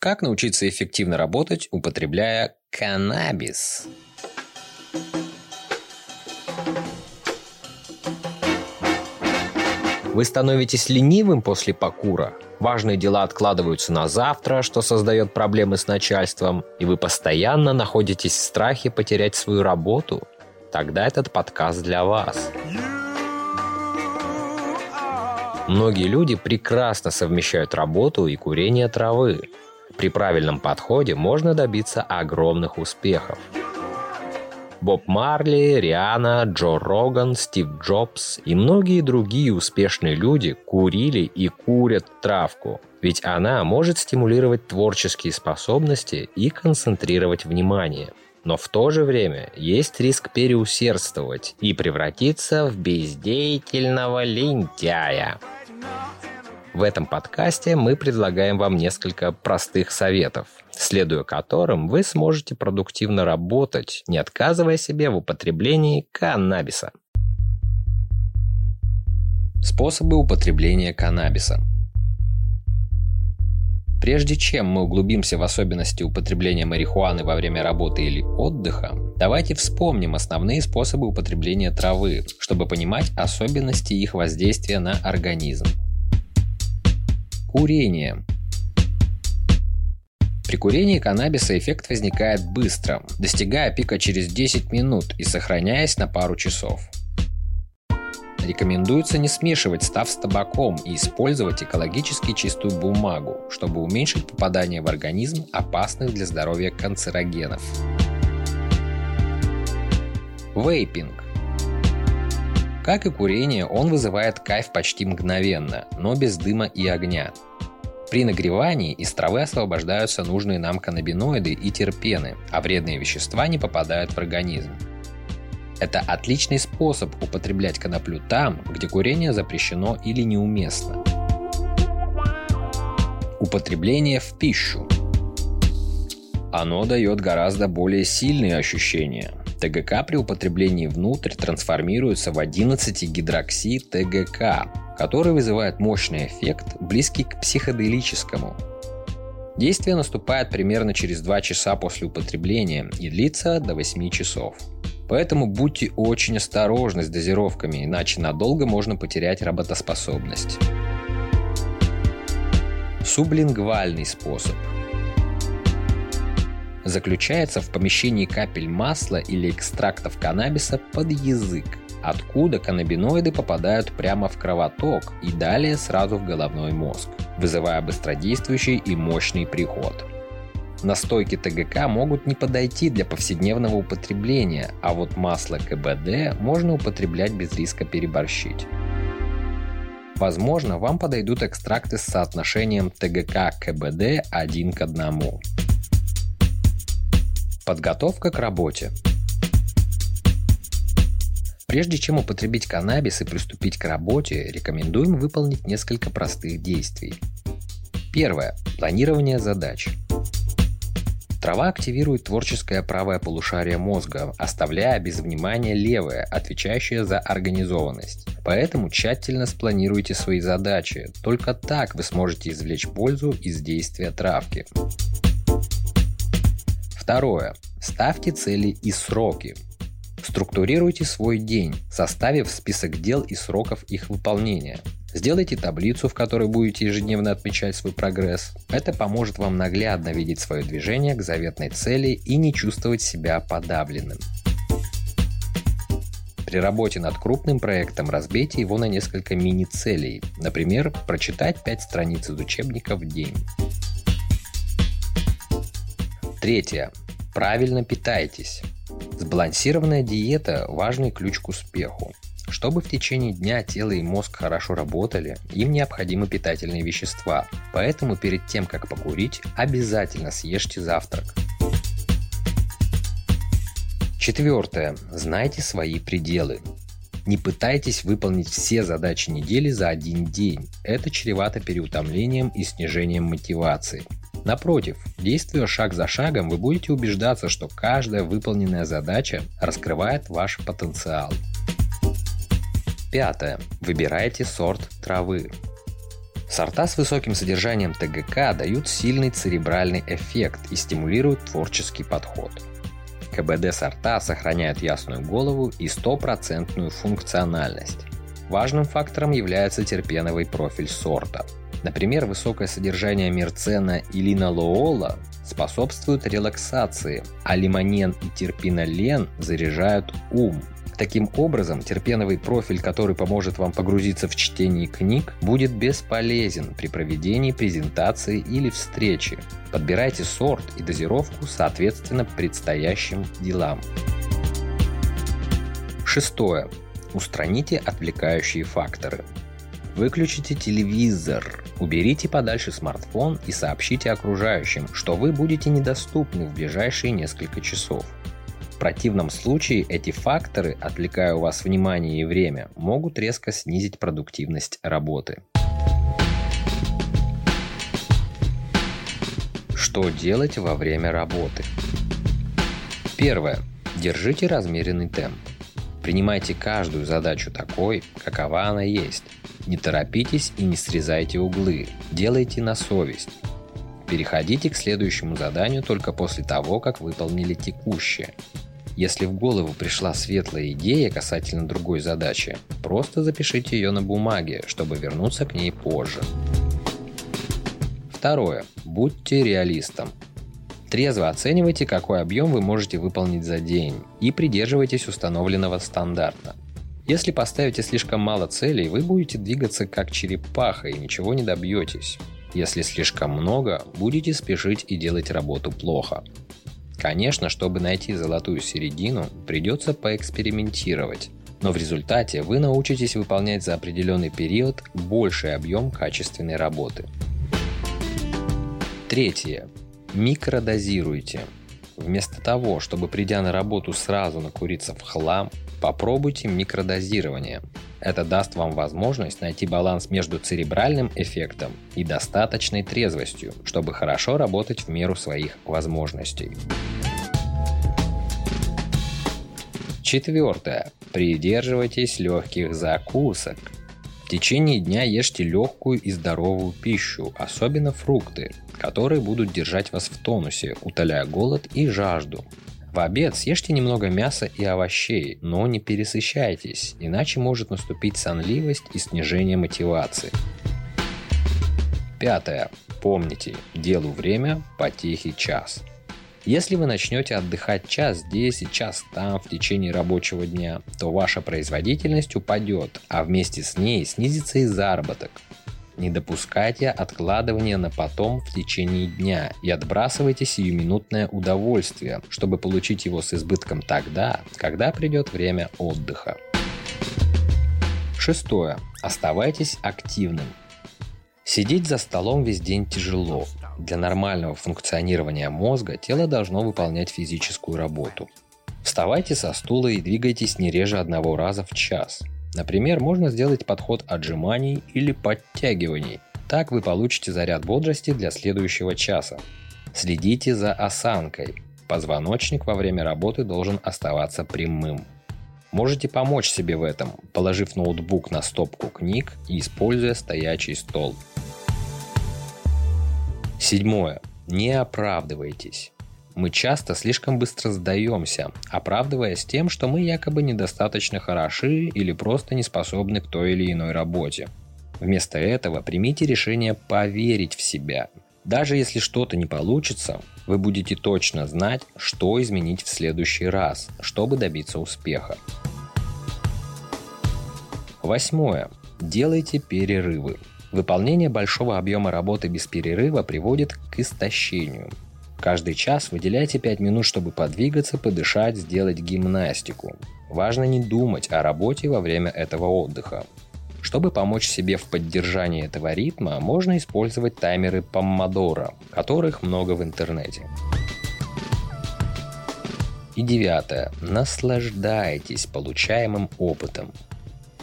Как научиться эффективно работать, употребляя каннабис? Вы становитесь ленивым после покура? Важные дела откладываются на завтра, что создает проблемы с начальством, и вы постоянно находитесь в страхе потерять свою работу? Тогда этот подкаст для вас. Многие люди прекрасно совмещают работу и курение травы. При правильном подходе можно добиться огромных успехов. Боб Марли, Риана, Джо Роган, Стив Джобс и многие другие успешные люди курили и курят травку, ведь она может стимулировать творческие способности и концентрировать внимание. Но в то же время есть риск переусердствовать и превратиться в бездеятельного лентяя. В этом подкасте мы предлагаем вам несколько простых советов, следуя которым вы сможете продуктивно работать, не отказывая себе в употреблении каннабиса. Способы употребления каннабиса. Прежде чем мы углубимся в особенности употребления марихуаны во время работы или отдыха, давайте вспомним основные способы употребления травы, чтобы понимать особенности их воздействия на организм. Курение. При курении каннабиса эффект возникает быстро, достигая пика через 10 минут и сохраняясь на пару часов. Рекомендуется не смешивать став с табаком и использовать экологически чистую бумагу, чтобы уменьшить попадание в организм опасных для здоровья канцерогенов. Вейпинг. Как и курение, он вызывает кайф почти мгновенно, но без дыма и огня. При нагревании из травы освобождаются нужные нам каннабиноиды и терпены, а вредные вещества не попадают в организм. Это отличный способ употреблять коноплю там, где курение запрещено или неуместно. Употребление в пищу. Оно дает гораздо более сильные ощущения, ТГК при употреблении внутрь трансформируется в 11-гидрокси-ТГК, который вызывает мощный эффект, близкий к психоделическому. Действие наступает примерно через 2 часа после употребления и длится до 8 часов. Поэтому будьте очень осторожны с дозировками, иначе надолго можно потерять работоспособность. Сублингвальный способ – заключается в помещении капель масла или экстрактов каннабиса под язык, откуда каннабиноиды попадают прямо в кровоток и далее сразу в головной мозг, вызывая быстродействующий и мощный приход. Настойки ТГК могут не подойти для повседневного употребления, а вот масло КБД можно употреблять без риска переборщить. Возможно, вам подойдут экстракты с соотношением ТГК-КБД 1 к 1. Подготовка к работе. Прежде чем употребить каннабис и приступить к работе, рекомендуем выполнить несколько простых действий. Первое. Планирование задач. Трава активирует творческое правое полушарие мозга, оставляя без внимания левое, отвечающее за организованность. Поэтому тщательно спланируйте свои задачи. Только так вы сможете извлечь пользу из действия травки. Второе. Ставьте цели и сроки. Структурируйте свой день, составив список дел и сроков их выполнения. Сделайте таблицу, в которой будете ежедневно отмечать свой прогресс. Это поможет вам наглядно видеть свое движение к заветной цели и не чувствовать себя подавленным. При работе над крупным проектом разбейте его на несколько мини-целей. Например, прочитать 5 страниц из учебника в день. Третье. Правильно питайтесь. Сбалансированная диета – важный ключ к успеху. Чтобы в течение дня тело и мозг хорошо работали, им необходимы питательные вещества. Поэтому перед тем, как покурить, обязательно съешьте завтрак. Четвертое. Знайте свои пределы. Не пытайтесь выполнить все задачи недели за один день. Это чревато переутомлением и снижением мотивации. Напротив, действуя шаг за шагом, вы будете убеждаться, что каждая выполненная задача раскрывает ваш потенциал. Пятое. Выбирайте сорт травы. Сорта с высоким содержанием ТГК дают сильный церебральный эффект и стимулируют творческий подход. КБД-сорта сохраняют ясную голову и стопроцентную функциональность. Важным фактором является терпеновый профиль сорта. Например, высокое содержание мерцена и линолоола способствует релаксации, а лимонен и терпинолен заряжают ум. Таким образом, терпеновый профиль, который поможет вам погрузиться в чтение книг, будет бесполезен при проведении презентации или встречи. Подбирайте сорт и дозировку соответственно предстоящим делам. Шестое. Устраните отвлекающие факторы. Выключите телевизор, уберите подальше смартфон и сообщите окружающим, что вы будете недоступны в ближайшие несколько часов. В противном случае эти факторы, отвлекая у вас внимание и время, могут резко снизить продуктивность работы. Что делать во время работы? Первое. Держите размеренный темп. Принимайте каждую задачу такой, какова она есть. Не торопитесь и не срезайте углы. Делайте на совесть. Переходите к следующему заданию только после того, как выполнили текущее. Если в голову пришла светлая идея касательно другой задачи, просто запишите ее на бумаге, чтобы вернуться к ней позже. Второе. Будьте реалистом. Трезво оценивайте, какой объем вы можете выполнить за день и придерживайтесь установленного стандарта. Если поставите слишком мало целей, вы будете двигаться как черепаха и ничего не добьетесь. Если слишком много, будете спешить и делать работу плохо. Конечно, чтобы найти золотую середину, придется поэкспериментировать. Но в результате вы научитесь выполнять за определенный период больший объем качественной работы. Третье. Микродозируйте. Вместо того, чтобы придя на работу сразу накуриться в хлам, попробуйте микродозирование. Это даст вам возможность найти баланс между церебральным эффектом и достаточной трезвостью, чтобы хорошо работать в меру своих возможностей. Четвертое. Придерживайтесь легких закусок. В течение дня ешьте легкую и здоровую пищу, особенно фрукты, которые будут держать вас в тонусе, утоляя голод и жажду. В обед съешьте немного мяса и овощей, но не пересыщайтесь, иначе может наступить сонливость и снижение мотивации. Пятое. Помните, делу время, потехи час. Если вы начнете отдыхать час здесь и час там в течение рабочего дня, то ваша производительность упадет, а вместе с ней снизится и заработок. Не допускайте откладывания на потом в течение дня и отбрасывайте сиюминутное удовольствие, чтобы получить его с избытком тогда, когда придет время отдыха. Шестое. Оставайтесь активным. Сидеть за столом весь день тяжело. Для нормального функционирования мозга тело должно выполнять физическую работу. Вставайте со стула и двигайтесь не реже одного раза в час. Например, можно сделать подход отжиманий или подтягиваний. Так вы получите заряд бодрости для следующего часа. Следите за осанкой. Позвоночник во время работы должен оставаться прямым. Можете помочь себе в этом, положив ноутбук на стопку книг и используя стоячий стол. Седьмое. Не оправдывайтесь. Мы часто слишком быстро сдаемся, оправдываясь тем, что мы якобы недостаточно хороши или просто не способны к той или иной работе. Вместо этого примите решение поверить в себя. Даже если что-то не получится, вы будете точно знать, что изменить в следующий раз, чтобы добиться успеха. Восьмое. Делайте перерывы. Выполнение большого объема работы без перерыва приводит к истощению. Каждый час выделяйте 5 минут, чтобы подвигаться, подышать, сделать гимнастику. Важно не думать о работе во время этого отдыха. Чтобы помочь себе в поддержании этого ритма, можно использовать таймеры Помодоро, которых много в интернете. И девятое. Наслаждайтесь получаемым опытом.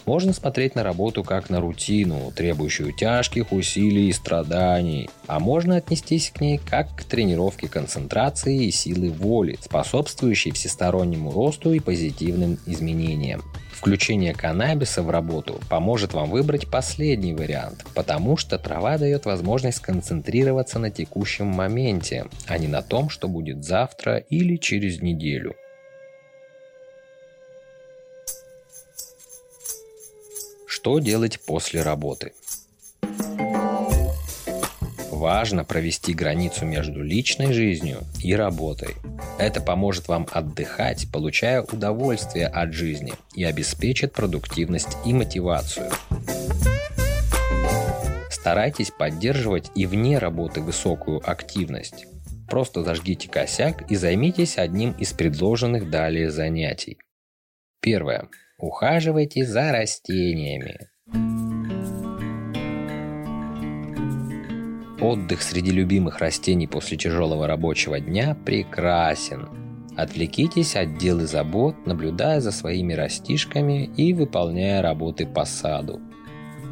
Можно смотреть на работу как на рутину, требующую тяжких усилий и страданий, а можно отнестись к ней как к тренировке концентрации и силы воли, способствующей всестороннему росту и позитивным изменениям. Включение каннабиса в работу поможет вам выбрать последний вариант, потому что трава дает возможность сконцентрироваться на текущем моменте, а не на том, что будет завтра или через неделю. Что делать после работы? Важно провести границу между личной жизнью и работой. Это поможет вам отдыхать, получая удовольствие от жизни и обеспечит продуктивность и мотивацию. Старайтесь поддерживать и вне работы высокую активность. Просто зажгите косяк и займитесь одним из предложенных далее занятий. Первое. Ухаживайте за растениями. Отдых среди любимых растений после тяжелого рабочего дня прекрасен. Отвлекитесь от дел и забот, наблюдая за своими растишками и выполняя работы по саду.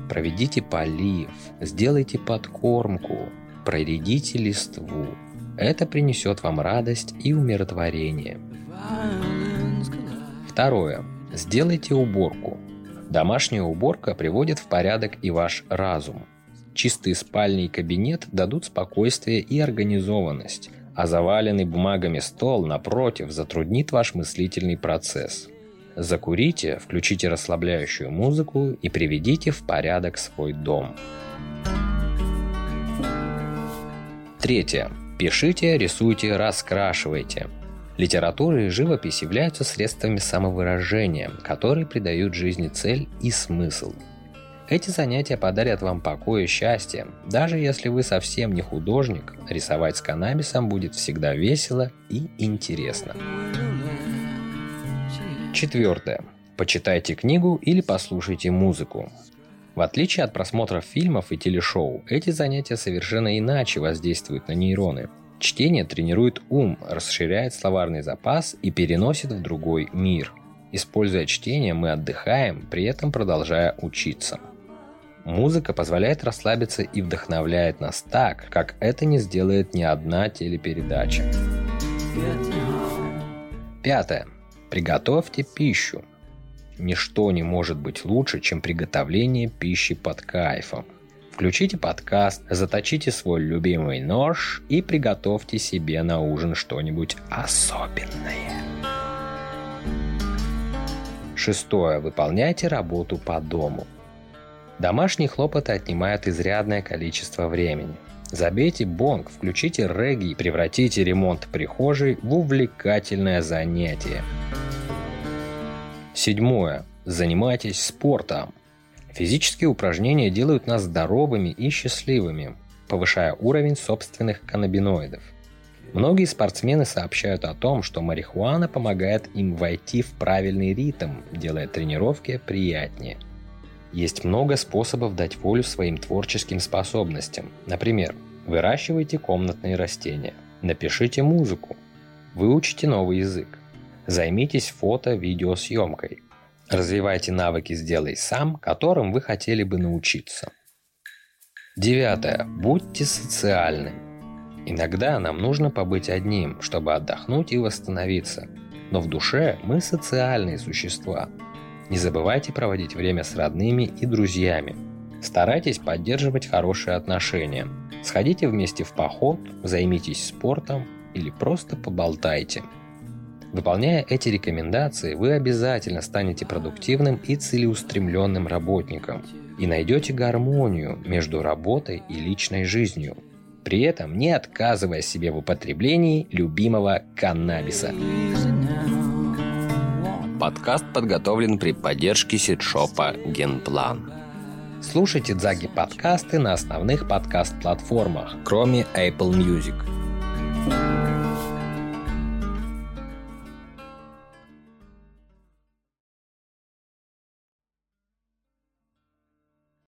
Проведите полив, сделайте подкормку, проредите листву. Это принесет вам радость и умиротворение. Второе. Сделайте уборку. Домашняя уборка приводит в порядок и ваш разум. Чистые спальни и кабинет дадут спокойствие и организованность, а заваленный бумагами стол, напротив, затруднит ваш мыслительный процесс. Закурите, включите расслабляющую музыку и приведите в порядок свой дом. Третье. Пишите, рисуйте, раскрашивайте. Литература и живопись являются средствами самовыражения, которые придают жизни цель и смысл. Эти занятия подарят вам покой и счастье. Даже если вы совсем не художник, рисовать с каннабисом будет всегда весело и интересно. Четвертое. Почитайте книгу или послушайте музыку. В отличие от просмотров фильмов и телешоу, эти занятия совершенно иначе воздействуют на нейроны – Чтение тренирует ум, расширяет словарный запас и переносит в другой мир. Используя чтение, мы отдыхаем, при этом продолжая учиться. Музыка позволяет расслабиться и вдохновляет нас так, как это не сделает ни одна телепередача. Пятое. Приготовьте пищу. Ничто не может быть лучше, чем приготовление пищи под кайфом. Включите подкаст, заточите свой любимый нож и приготовьте себе на ужин что-нибудь особенное. Шестое. Выполняйте работу по дому. Домашние хлопоты отнимают изрядное количество времени. Забейте бонг, включите регги и превратите ремонт прихожей в увлекательное занятие. Седьмое. Занимайтесь спортом. Физические упражнения делают нас здоровыми и счастливыми, повышая уровень собственных каннабиноидов. Многие спортсмены сообщают о том, что марихуана помогает им войти в правильный ритм, делая тренировки приятнее. Есть много способов дать волю своим творческим способностям. Например, выращивайте комнатные растения, напишите музыку, выучите новый язык, займитесь фото-видеосъемкой, Развивайте навыки «Сделай сам», которым вы хотели бы научиться. Девятое. Будьте социальны. Иногда нам нужно побыть одним, чтобы отдохнуть и восстановиться. Но в душе мы социальные существа. Не забывайте проводить время с родными и друзьями. Старайтесь поддерживать хорошие отношения. Сходите вместе в поход, займитесь спортом или просто поболтайте – Выполняя эти рекомендации, вы обязательно станете продуктивным и целеустремленным работником и найдете гармонию между работой и личной жизнью, при этом не отказывая себе в употреблении любимого каннабиса. Подкаст подготовлен при поддержке сетшопа Генплан. Слушайте Дзаги подкасты на основных подкаст-платформах, кроме Apple Music.